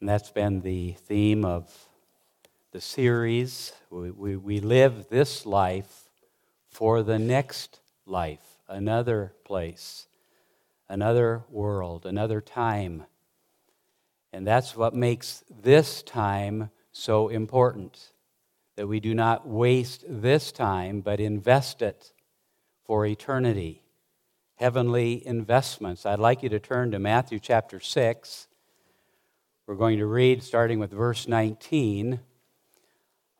And that's been the theme of the series. We, we, we live this life for the next life, another place, another world, another time. And that's what makes this time so important that we do not waste this time, but invest it for eternity. Heavenly investments. I'd like you to turn to Matthew chapter 6. We're going to read starting with verse 19.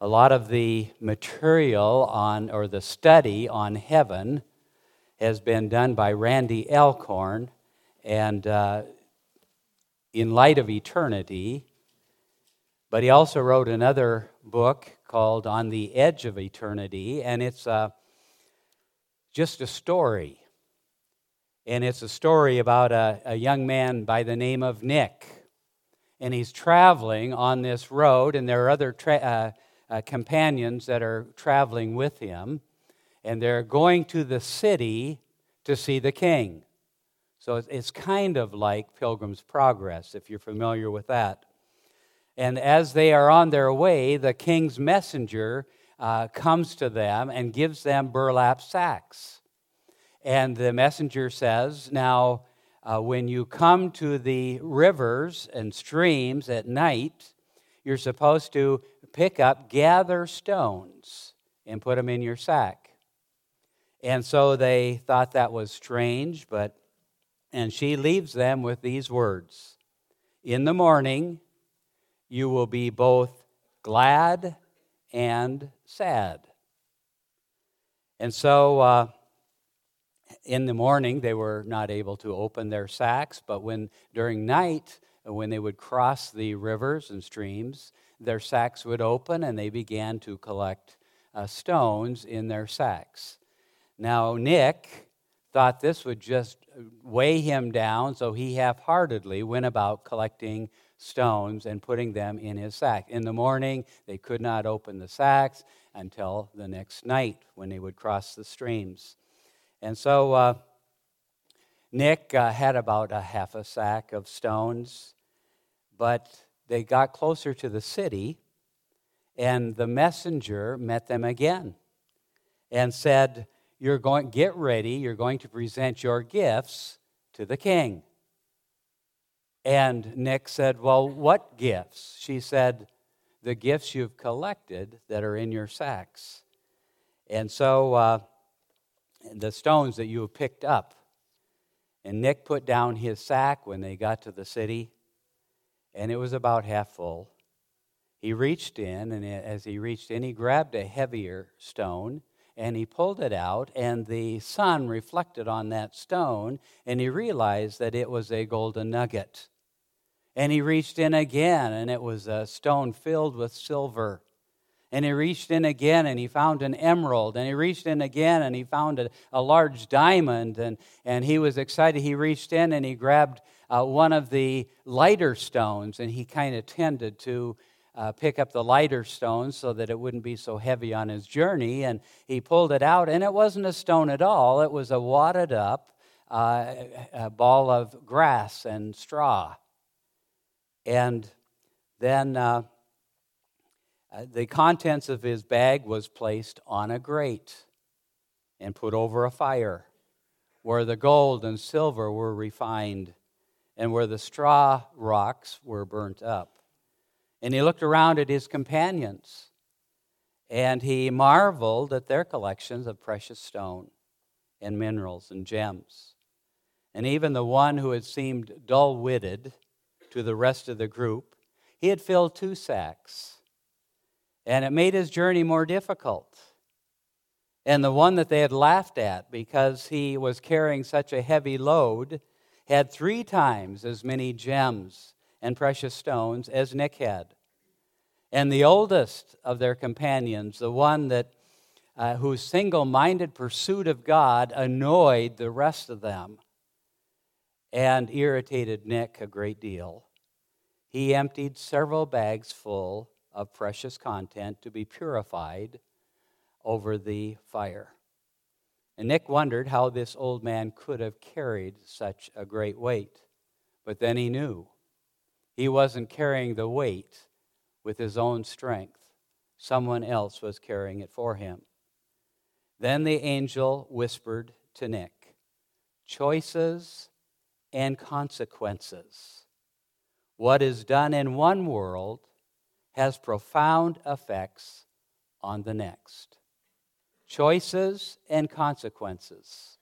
A lot of the material on, or the study on heaven, has been done by Randy Alcorn. And uh, in light of eternity, but he also wrote another book called On the Edge of Eternity, and it's uh, just a story. And it's a story about a, a young man by the name of Nick. And he's traveling on this road, and there are other tra- uh, uh, companions that are traveling with him. And they're going to the city to see the king. So it's kind of like Pilgrim's Progress, if you're familiar with that. And as they are on their way, the king's messenger uh, comes to them and gives them burlap sacks. And the messenger says, Now, uh, when you come to the rivers and streams at night, you're supposed to pick up, gather stones, and put them in your sack. And so they thought that was strange, but and she leaves them with these words In the morning, you will be both glad and sad. And so, uh, in the morning, they were not able to open their sacks, but when during night, when they would cross the rivers and streams, their sacks would open and they began to collect uh, stones in their sacks. Now, Nick thought this would just weigh him down, so he half heartedly went about collecting stones and putting them in his sack. In the morning, they could not open the sacks until the next night when they would cross the streams. And so uh, Nick uh, had about a half a sack of stones, but they got closer to the city, and the messenger met them again and said, you're going get ready you're going to present your gifts to the king. And nick said well what gifts? She said the gifts you've collected that are in your sacks. And so uh, the stones that you have picked up and nick put down his sack when they got to the city and it was about half full he reached in and as he reached in he grabbed a heavier stone and he pulled it out, and the sun reflected on that stone, and he realized that it was a golden nugget. And he reached in again, and it was a stone filled with silver. And he reached in again and he found an emerald. And he reached in again and he found a, a large diamond. And, and he was excited. He reached in and he grabbed uh, one of the lighter stones and he kind of tended to uh, pick up the lighter stones so that it wouldn't be so heavy on his journey. And he pulled it out, and it wasn't a stone at all, it was a wadded up uh, a ball of grass and straw. And then uh, uh, the contents of his bag was placed on a grate and put over a fire where the gold and silver were refined and where the straw rocks were burnt up. And he looked around at his companions, and he marveled at their collections of precious stone and minerals and gems. And even the one who had seemed dull witted to the rest of the group, he had filled two sacks. And it made his journey more difficult. And the one that they had laughed at because he was carrying such a heavy load had three times as many gems and precious stones as Nick had. And the oldest of their companions, the one that uh, whose single-minded pursuit of God annoyed the rest of them and irritated Nick a great deal. He emptied several bags full of precious content to be purified over the fire. And Nick wondered how this old man could have carried such a great weight. But then he knew He wasn't carrying the weight with his own strength, someone else was carrying it for him. Then the angel whispered to Nick choices and consequences. What is done in one world has profound effects on the next. Choices and consequences.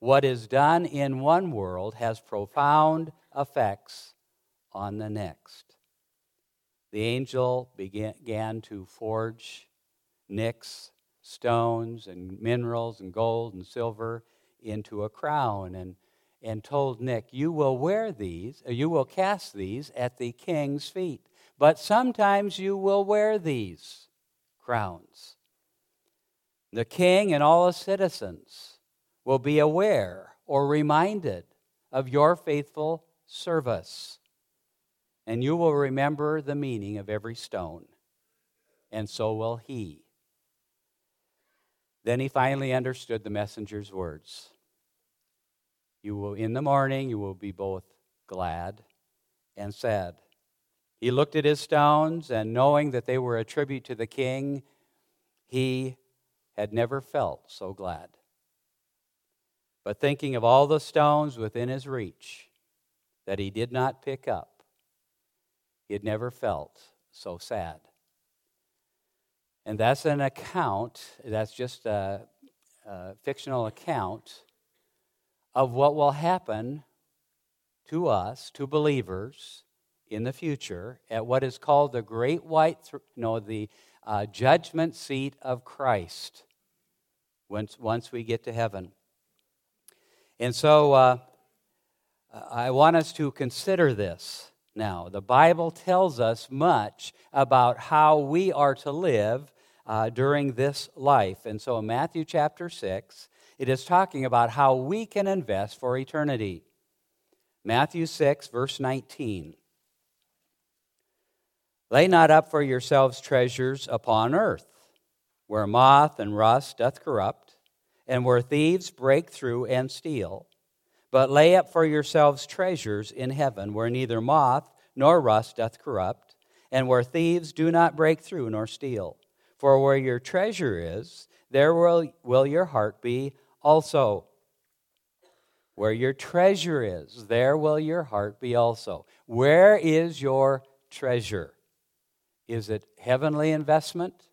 What is done in one world has profound effects on the next. The angel began to forge nicks, stones, and minerals, and gold and silver into a crown and, and told Nick, You will wear these, you will cast these at the king's feet. But sometimes you will wear these crowns. The king and all the citizens will be aware or reminded of your faithful service and you will remember the meaning of every stone, and so will he. Then he finally understood the messenger's words. You will, in the morning, you will be both glad and sad. He looked at his stones, and knowing that they were a tribute to the king, he had never felt so glad. But thinking of all the stones within his reach that he did not pick up, he had never felt so sad. And that's an account, that's just a, a fictional account of what will happen to us, to believers, in the future at what is called the Great White, th- no, the uh, judgment seat of Christ once, once we get to heaven. And so uh, I want us to consider this now. The Bible tells us much about how we are to live uh, during this life. And so in Matthew chapter 6, it is talking about how we can invest for eternity. Matthew 6, verse 19. Lay not up for yourselves treasures upon earth, where moth and rust doth corrupt, and where thieves break through and steal but lay up for yourselves treasures in heaven, where neither moth nor rust doth corrupt, and where thieves do not break through nor steal. For where your treasure is, there will, will your heart be also. Where your treasure is, there will your heart be also. Where is your treasure? Is it heavenly investment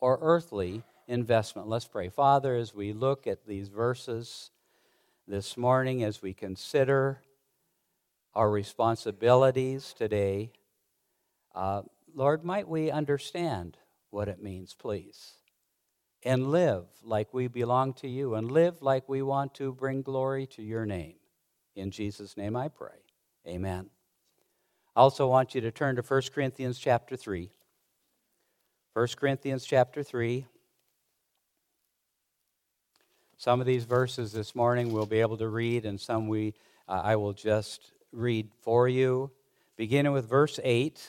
or earthly investment? Let's pray. Father, as we look at these verses, this morning as we consider our responsibilities today. Uh, Lord, might we understand what it means, please, and live like we belong to you and live like we want to bring glory to your name. In Jesus' name I pray. Amen. I also want you to turn to 1 Corinthians chapter 3. 1 Corinthians chapter 3. Some of these verses this morning we'll be able to read, and some we uh, I will just read for you, beginning with verse 8,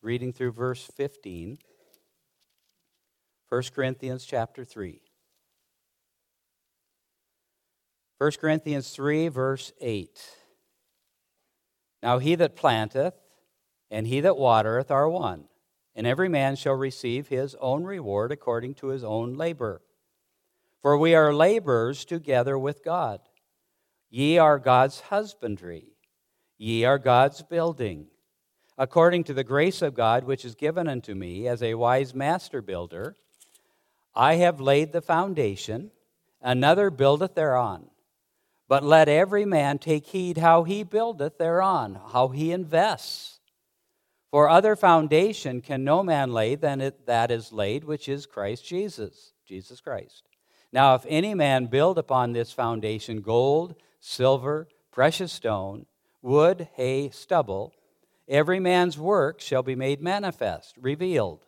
reading through verse 15. 1 Corinthians chapter 3. 1 Corinthians 3, verse 8. Now he that planteth and he that watereth are one, and every man shall receive his own reward according to his own labor. For we are laborers together with God. Ye are God's husbandry, ye are God's building. According to the grace of God which is given unto me as a wise master builder, I have laid the foundation, another buildeth thereon. But let every man take heed how he buildeth thereon, how he invests. For other foundation can no man lay than it, that is laid, which is Christ Jesus, Jesus Christ. Now, if any man build upon this foundation gold, silver, precious stone, wood, hay, stubble, every man's work shall be made manifest, revealed.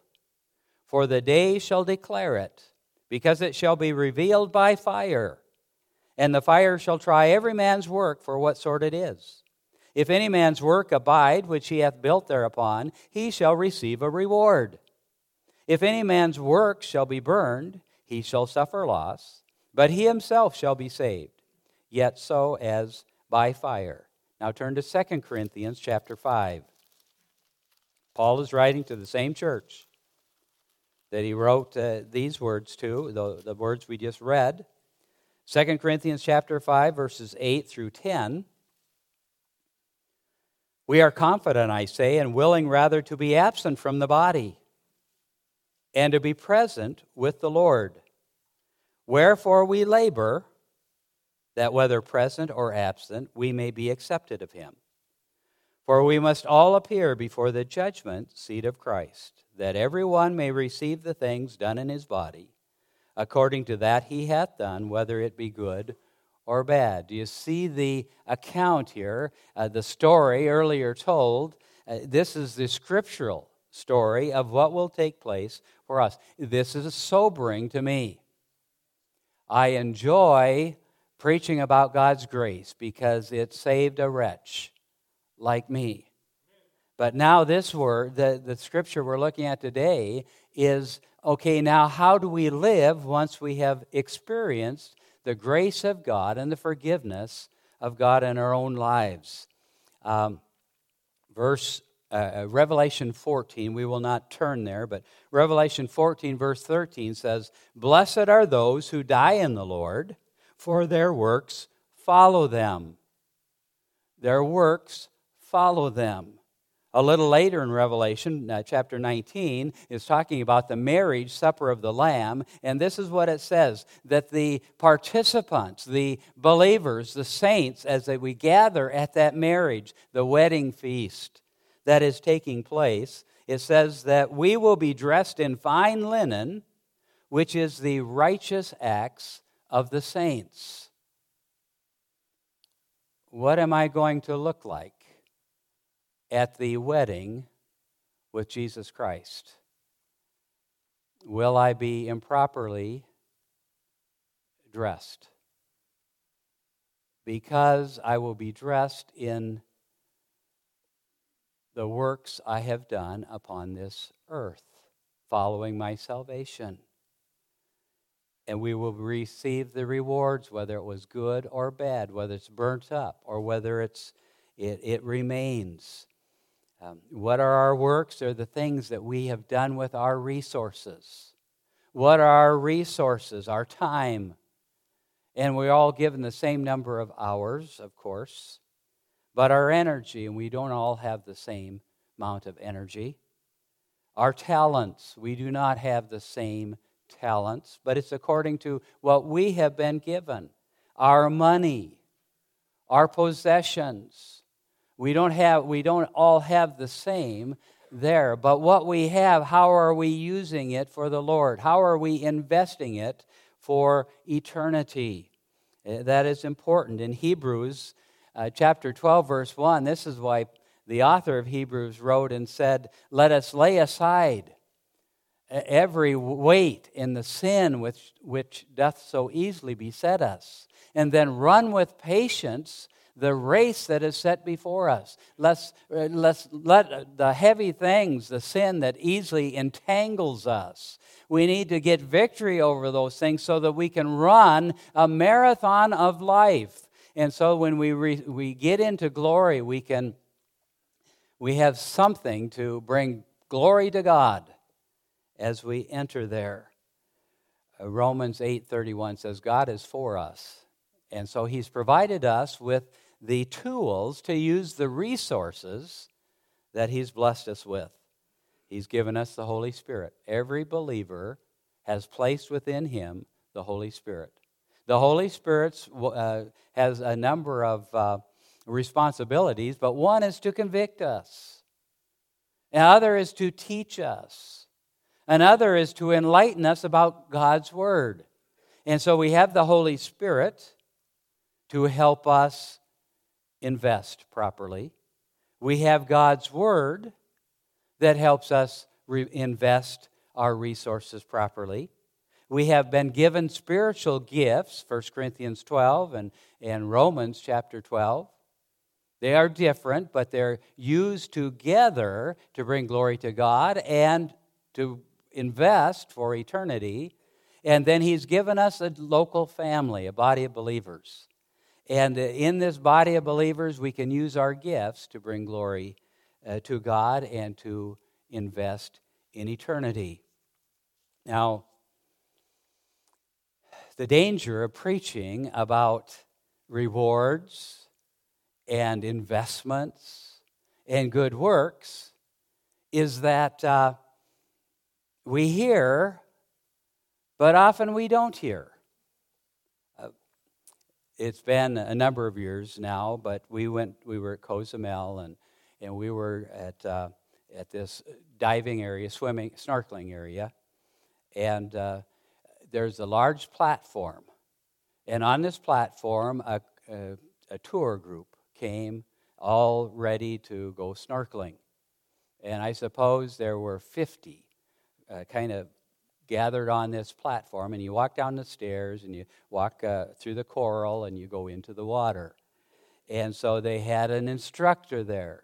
For the day shall declare it, because it shall be revealed by fire. And the fire shall try every man's work for what sort it is. If any man's work abide, which he hath built thereupon, he shall receive a reward. If any man's work shall be burned, he shall suffer loss, but he himself shall be saved, yet so as by fire. Now turn to 2 Corinthians chapter 5. Paul is writing to the same church that he wrote uh, these words to, the, the words we just read. 2 Corinthians chapter 5 verses 8 through 10. We are confident, I say, and willing rather to be absent from the body and to be present with the Lord. Wherefore we labor that whether present or absent, we may be accepted of him. For we must all appear before the judgment seat of Christ, that every one may receive the things done in his body, according to that he hath done, whether it be good or bad. Do you see the account here, uh, the story earlier told? Uh, this is the scriptural story of what will take place for us. This is sobering to me. I enjoy preaching about God's grace because it saved a wretch like me. But now, this word, the, the scripture we're looking at today, is okay, now how do we live once we have experienced the grace of God and the forgiveness of God in our own lives? Um, verse uh, uh Revelation 14, we will not turn there, but Revelation 14, verse 13 says, Blessed are those who die in the Lord for their works follow them. Their works follow them. A little later in Revelation, uh, chapter 19, is talking about the marriage supper of the Lamb, and this is what it says that the participants, the believers, the saints, as they, we gather at that marriage, the wedding feast that is taking place, it says that we will be dressed in fine linen, which is the righteous acts of the saints. What am I going to look like at the wedding with Jesus Christ? Will I be improperly dressed? Because I will be dressed in the works I have done upon this earth, following my salvation and we will receive the rewards, whether it was good or bad, whether it's burnt up or whether it's, it, it remains. Um, what are our works? They're the things that we have done with our resources. What are our resources? Our time. And we're all given the same number of hours, of course, but our energy, and we don't all have the same amount of energy. Our talents, we do not have the same talents, but it's according to what we have been given our money, our possessions. We don't, have, we don't all have the same there, but what we have, how are we using it for the Lord? How are we investing it for eternity? Eh, that is important. In Hebrews uh, chapter 12, verse 1, this is why the author of Hebrews wrote and said, Let us lay aside every weight in the sin which, which doth so easily beset us, and then run with patience the race that is set before us. Let's, uh, let's let the heavy things, the sin that easily entangles us, we need to get victory over those things so that we can run a marathon of life. And so when we, re, we get into glory, we can we have something to bring glory to God as we enter there. Uh, Romans 8:31 says God is for us. And so he's provided us with the tools to use the resources that he's blessed us with. He's given us the Holy Spirit. Every believer has placed within him the Holy Spirit. The Holy Spirit uh, has a number of uh, responsibilities, but one is to convict us, another is to teach us, Another is to enlighten us about God's Word. And so we have the Holy Spirit to help us invest properly. We have God's Word that helps us re- invest our resources properly. We have been given spiritual gifts, 1 Corinthians 12 and, and Romans chapter 12. They are different, but they're used together to bring glory to God and to invest for eternity. And then He's given us a local family, a body of believers. And in this body of believers, we can use our gifts to bring glory uh, to God and to invest in eternity. Now, the danger of preaching about rewards and investments and good works is that uh, we hear, but often we don't hear. It's been a number of years now, but we went. We were at Cozumel, and and we were at uh, at this diving area, swimming, snorkeling area, and uh, there's a large platform, and on this platform, a, a, a tour group came, all ready to go snorkeling, and I suppose there were 50 uh, kind of gathered on this platform, and you walk down the stairs and you walk uh, through the coral and you go into the water. And so they had an instructor there.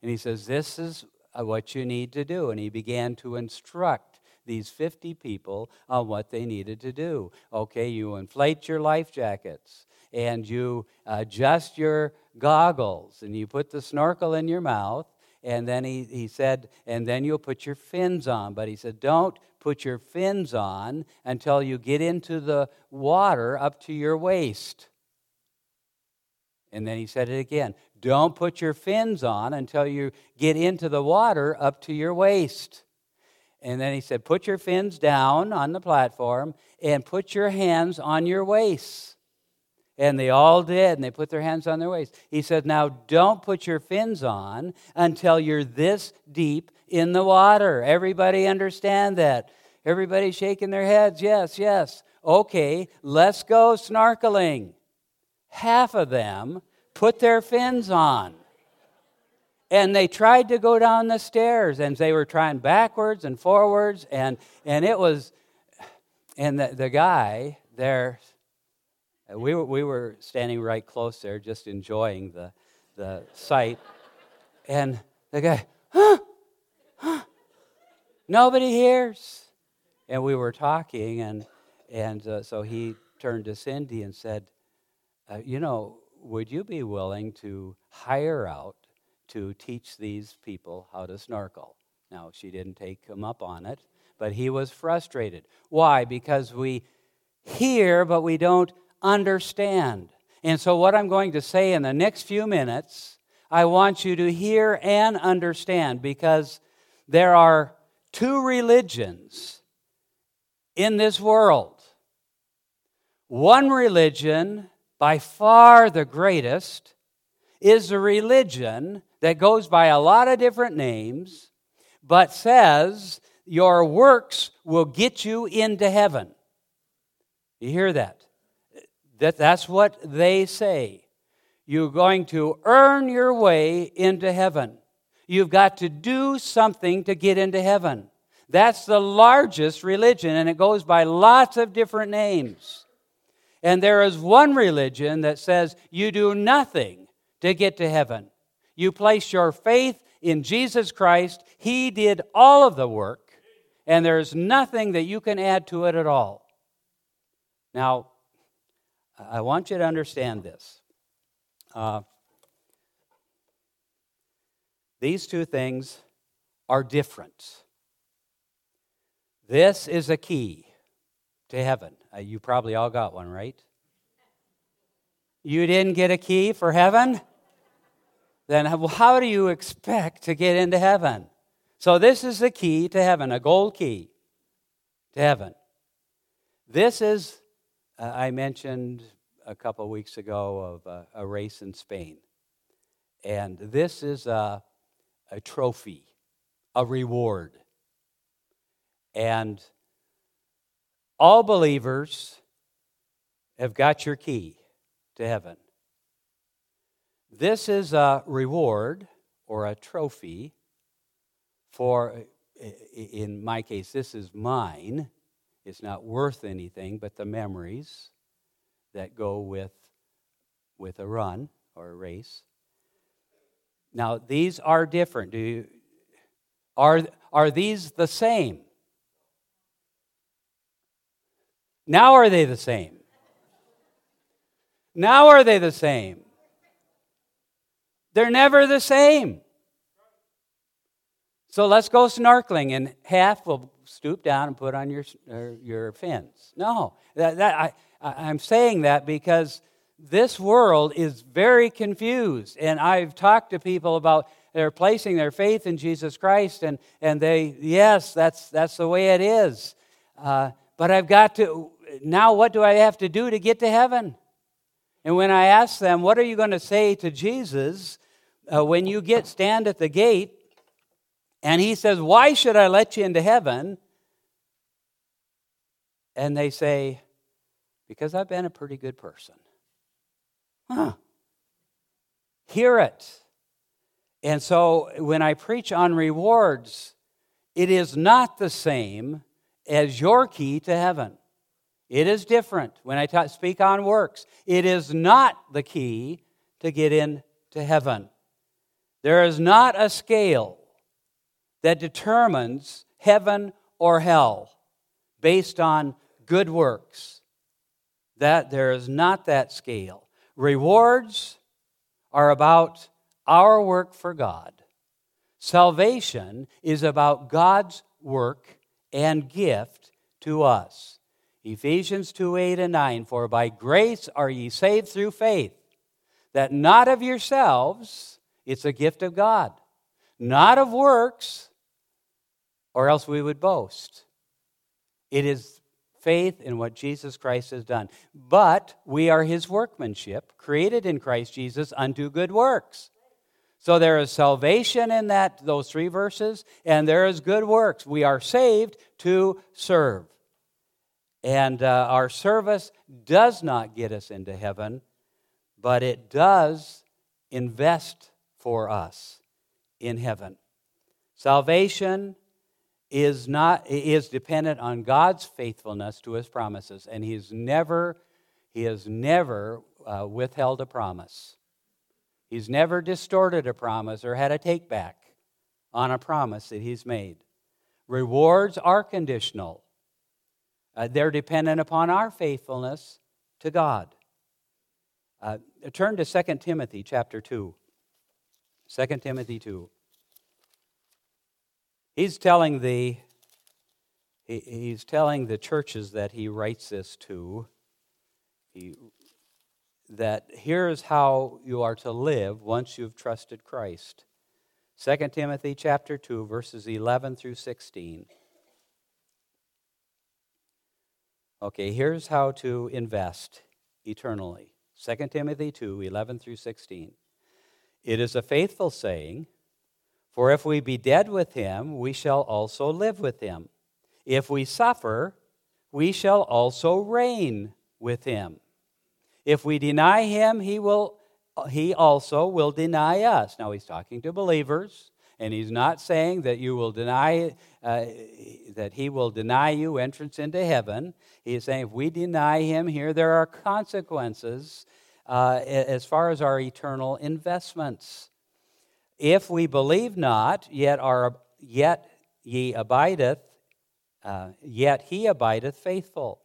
And he says, This is uh, what you need to do. And he began to instruct these 50 people on what they needed to do. Okay, you inflate your life jackets and you adjust your goggles and you put the snorkel in your mouth and then he, he said, and then you'll put your fins on. But he said, don't put your fins on until you get into the water up to your waist. And then he said it again don't put your fins on until you get into the water up to your waist. And then he said, put your fins down on the platform and put your hands on your waist. And they all did, and they put their hands on their waist. He said, Now don't put your fins on until you're this deep in the water. Everybody understand that? Everybody shaking their heads. Yes, yes. Okay, let's go snorkeling. Half of them put their fins on. And they tried to go down the stairs, and they were trying backwards and forwards, and, and it was, and the, the guy there we were, we were standing right close there, just enjoying the, the sight. And the guy, huh, huh, nobody hears. And we were talking, and, and uh, so he turned to Cindy and said, uh, You know, would you be willing to hire out to teach these people how to snorkel? Now, she didn't take him up on it, but he was frustrated. Why? Because we hear, but we don't understand. And so, what I'm going to say in the next few minutes, I want you to hear and understand because there are two religions in this world. One religion, by far the greatest, is a religion that goes by a lot of different names, but says your works will get you into heaven. You hear that? That that's what they say. You're going to earn your way into heaven. You've got to do something to get into heaven. That's the largest religion, and it goes by lots of different names. And there is one religion that says you do nothing to get to heaven. You place your faith in Jesus Christ, He did all of the work, and there's nothing that you can add to it at all. Now, I want you to understand this. Uh, these two things are different. This is a key to heaven. Uh, you probably all got one, right? You didn't get a key for heaven? Then how do you expect to get into heaven? So, this is the key to heaven, a gold key to heaven. This is uh, I mentioned a couple of weeks ago of a, a, race in Spain. And this is a, a trophy, a reward. And all believers have got your key to heaven. This is a reward or a trophy for, in my case, this is mine it's not worth anything but the memories that go with, with a run or a race. Now, these are different. Do you, are, are these the same? Now are they the same? Now are they the same? They're never the same. So let's go snorkeling, and half will stoop down and put on your, your fins. No, that, that, I, I'm saying that because this world is very confused. And I've talked to people about they're placing their faith in Jesus Christ, and, and they, yes, that's, that's the way it is. Uh, but I've got to, now what do I have to do to get to heaven? And when I ask them, what are you going to say to Jesus uh, when you get stand at the gate and he says, Why should I let you into heaven? And they say, Because I've been a pretty good person. Huh. Hear it. And so when I preach on rewards, it is not the same as your key to heaven. It is different. When I ta- speak on works, it is not the key to get into heaven. There is not a scale that determines heaven or hell based on good works. That there is not that scale. Rewards are about our work for God. Salvation is about God's work and gift to us. Ephesians 2 8 and 9 For by grace are ye saved through faith, that not of yourselves, it's a gift of God, not of works, or else we would boast. It is faith in what Jesus Christ has done. But we are his workmanship, created in Christ Jesus unto good works. So there is salvation in that those three verses and there is good works. We are saved to serve. And uh, our service does not get us into heaven, but it does invest for us in heaven. Salvation is not is dependent on God's faithfulness to his promises and he's never he has never uh, withheld a promise. He's never distorted a promise or had a take back on a promise that he's made. Rewards are conditional. Uh, they're dependent upon our faithfulness to God. Uh, turn to 2 Timothy chapter 2. 2 Timothy 2. He's telling the he's telling the churches that he writes this to he, that here's how you are to live once you've trusted Christ. 2 Timothy chapter 2 verses 11 through 16. Okay, here's how to invest eternally. 2 Timothy 2 11 through 16. It is a faithful saying for if we be dead with him, we shall also live with him. If we suffer, we shall also reign with him. If we deny him, he will he also will deny us. Now he's talking to believers, and he's not saying that you will deny uh, that he will deny you entrance into heaven. He is saying if we deny him here, there are consequences uh, as far as our eternal investments. If we believe not, yet, are, yet ye abideth, uh, yet he abideth faithful.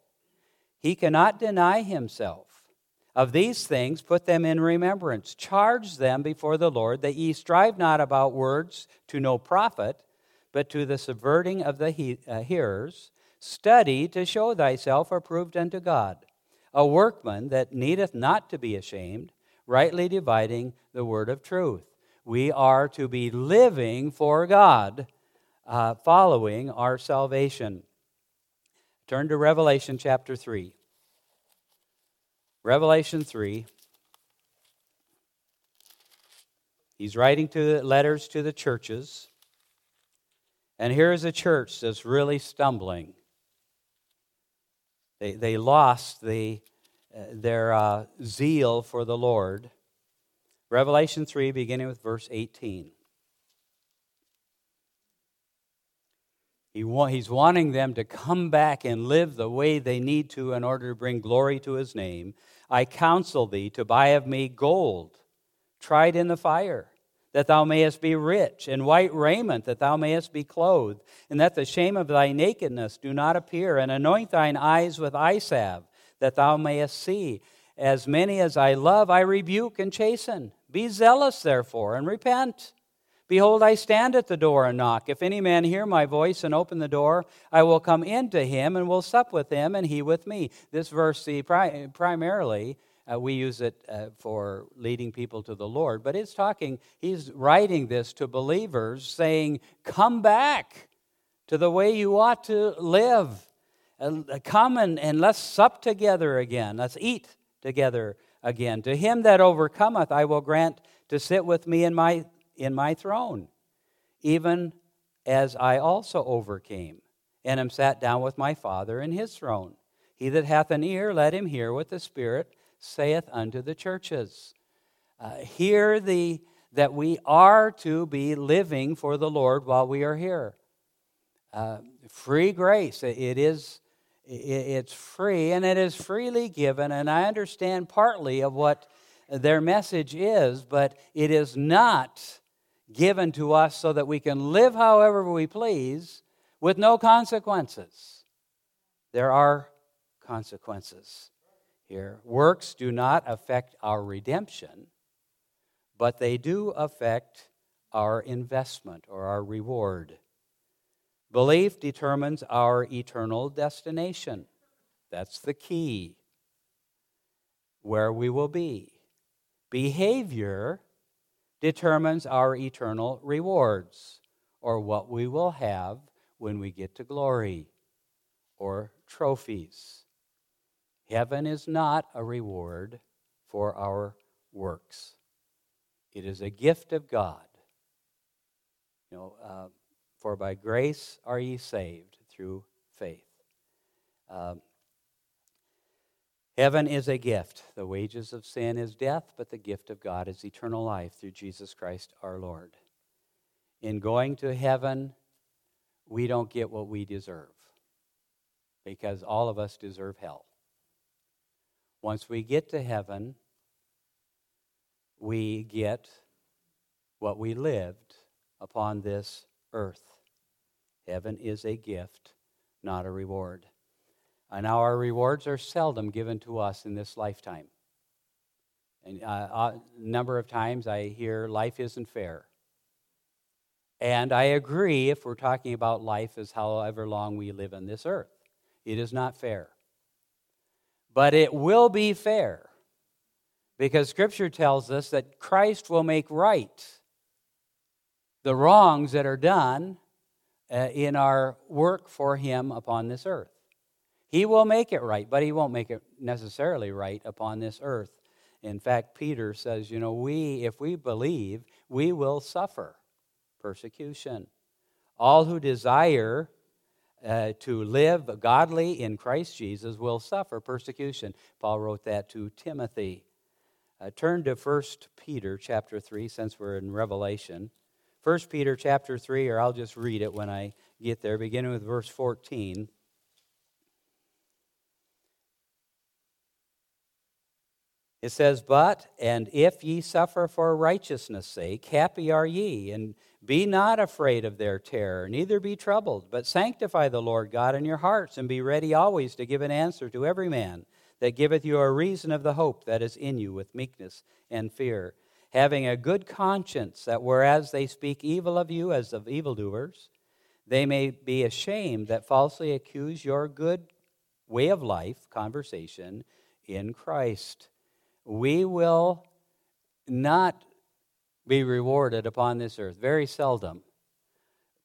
He cannot deny himself. Of these things, put them in remembrance. Charge them before the Lord that ye strive not about words to no profit, but to the subverting of the he- uh, hearers. Study to show thyself approved unto God, a workman that needeth not to be ashamed, rightly dividing the word of truth we are to be living for God, uh, following our salvation. Turn to Revelation chapter 3. Revelation 3. He's writing to letters to the churches. And here is a church that's really stumbling. They, they lost the, uh, their uh, zeal for the Lord. Revelation 3, beginning with verse 18. He wa- he's wanting them to come back and live the way they need to in order to bring glory to his name. I counsel thee to buy of me gold, tried in the fire, that thou mayest be rich, and white raiment, that thou mayest be clothed, and that the shame of thy nakedness do not appear, and anoint thine eyes with eye salve, that thou mayest see. As many as I love, I rebuke and chasten. Be zealous, therefore, and repent. Behold, I stand at the door and knock. If any man hear my voice and open the door, I will come in to him and will sup with him and he with me. This verse, see, primarily, uh, we use it uh, for leading people to the Lord, but it's talking, he's writing this to believers saying, Come back to the way you ought to live. Uh, come and, and let's sup together again. Let's eat together again. To him that overcometh, I will grant to sit with me in my, in my throne, even as I also overcame, and am sat down with my Father in his throne. He that hath an ear, let him hear what the Spirit saith unto the churches. Uh, hear the, that we are to be living for the Lord while we are here. Uh, free grace, it is it's free and it is freely given, and I understand partly of what their message is, but it is not given to us so that we can live however we please with no consequences. There are consequences here. Works do not affect our redemption, but they do affect our investment or our reward. Belief determines our eternal destination. That's the key. Where we will be. Behavior determines our eternal rewards, or what we will have when we get to glory, or trophies. Heaven is not a reward for our works, it is a gift of God. You know, uh, for by grace are ye saved through faith. Um, heaven is a gift. The wages of sin is death, but the gift of God is eternal life through Jesus Christ our Lord. In going to heaven, we don't get what we deserve because all of us deserve hell. Once we get to heaven, we get what we lived upon this earth. Heaven is a gift, not a reward. And our rewards are seldom given to us in this lifetime. And uh, a number of times I hear life isn't fair. And I agree if we're talking about life as however long we live on this earth. It is not fair. But it will be fair because Scripture tells us that Christ will make right the wrongs that are done uh, in our work for Him upon this earth. He will make it right, but He won't make it necessarily right upon this earth. In fact, Peter says, you know, we, if we believe, we will suffer persecution. All who desire uh, to live godly in Christ Jesus will suffer persecution. Paul wrote that to Timothy. Uh, turn to 1 Peter chapter 3, since we're in Revelation. 1 Peter chapter 3, or I'll just read it when I get there, beginning with verse 14. It says, But, and if ye suffer for righteousness' sake, happy are ye, and be not afraid of their terror, neither be troubled, but sanctify the Lord God in your hearts, and be ready always to give an answer to every man that giveth you a reason of the hope that is in you with meekness and fear having a good conscience, that whereas they speak evil of you as of evildoers, they may be ashamed that falsely accuse your good way of life, conversation, in Christ. We will not be rewarded upon this earth, very seldom,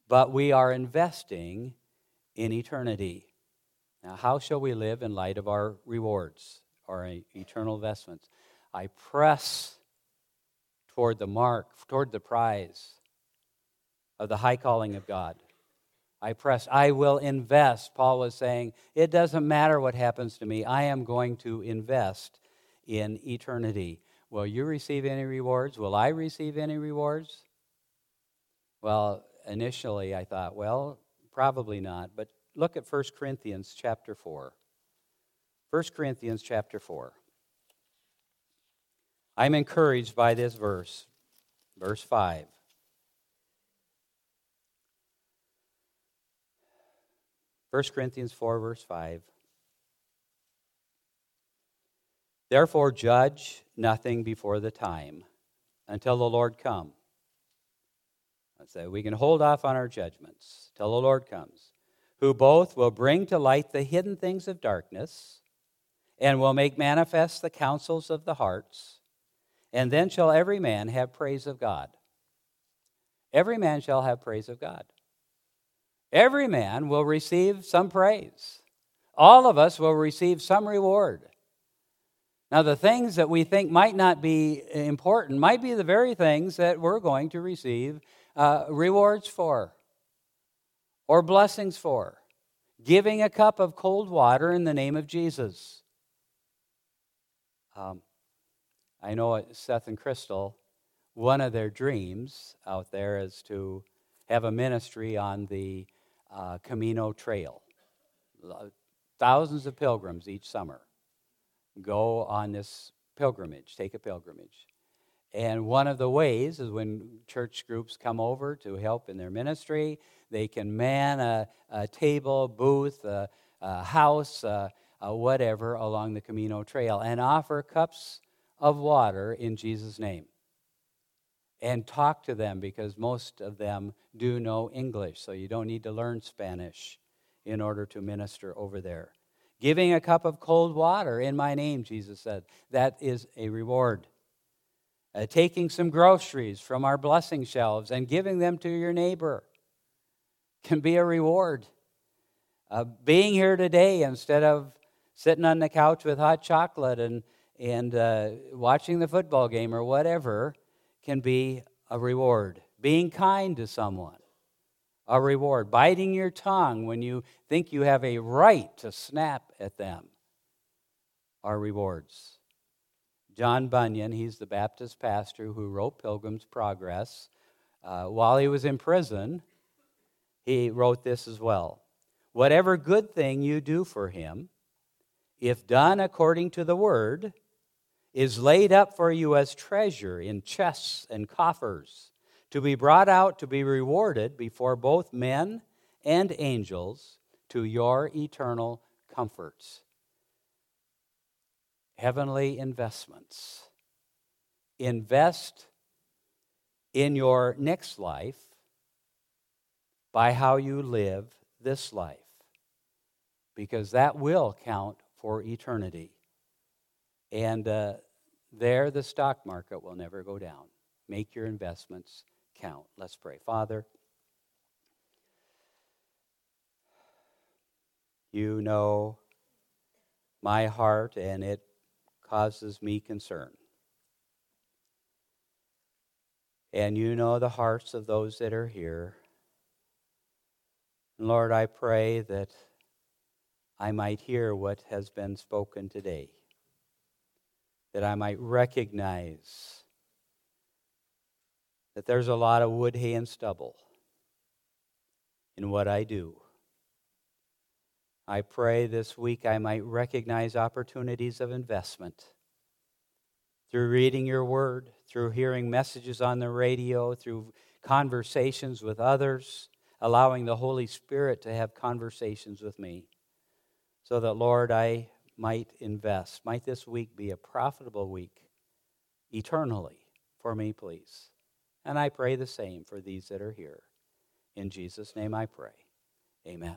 but we are investing in eternity. Now, how shall we live in light of our rewards, our eternal investments? I press toward the mark, toward the prize of the high calling of God. I press, I will invest. Paul was saying, it doesn't matter what happens to me, I am going to invest in eternity. Will you receive any rewards? Will I receive any rewards? Well, initially I thought, well, probably not, but look at 1 Corinthians chapter 4. 1 Corinthians chapter 4. I'm encouraged by this verse, verse 5. First Corinthians 4, verse 5. Therefore, judge nothing before the time until the Lord come, So we can hold off on our judgments till the Lord comes, who both will bring to light the hidden things of darkness and will make manifest the counsels of the hearts. And then shall every man have praise of God. Every man shall have praise of God. Every man will receive some praise. All of us will receive some reward. Now, the things that we think might not be important might be the very things that we're going to receive uh, rewards for or blessings for. Giving a cup of cold water in the name of Jesus. Um, I know Seth and Crystal, one of their dreams out there is to have a ministry on the uh, Camino Trail. Thousands of pilgrims each summer go on this pilgrimage, take a pilgrimage. And one of the ways is when church groups come over to help in their ministry, they can man a, a table, booth, a, a house, whatever along the Camino Trail and offer cups of water in Jesus' name. And talk to them because most of them do know English, so you don't need to learn Spanish in order to minister over there. Giving a cup of cold water in my name, Jesus said, that is a reward. Uh, taking some groceries from our blessing shelves and giving them to your neighbor can be a reward. Uh, being here today instead of sitting on the couch with hot chocolate and, and uh, watching the football game or whatever can be a reward. Being kind to someone a reward. Biting your tongue when you think you have a right to snap at them are rewards. John Bunyan, he's the Baptist pastor who wrote Pilgrim's Progress. Uh, while he was in prison, he wrote this as well Whatever good thing you do for him, if done according to the word, is laid up for you as treasure in chests and coffers to be brought out to be rewarded before both men and angels to your eternal comforts. Heavenly investments. Invest in your next life by how you live this life, because that will count for eternity. And uh, there, the stock market will never go down. Make your investments count. Let's pray. Father, you know my heart, and it causes me concern. And you know the hearts of those that are here. Lord, I pray that I might hear what has been spoken today, that I might recognize that there's a lot of wood, hay, and stubble in what I do. I pray this week I might recognize opportunities of investment through reading your word, through hearing messages on the radio, through conversations with others, allowing the Holy Spirit to have conversations with me. So that, Lord, I might invest. Might this week be a profitable week eternally for me, please. And I pray the same for these that are here. In Jesus' name I pray. Amen.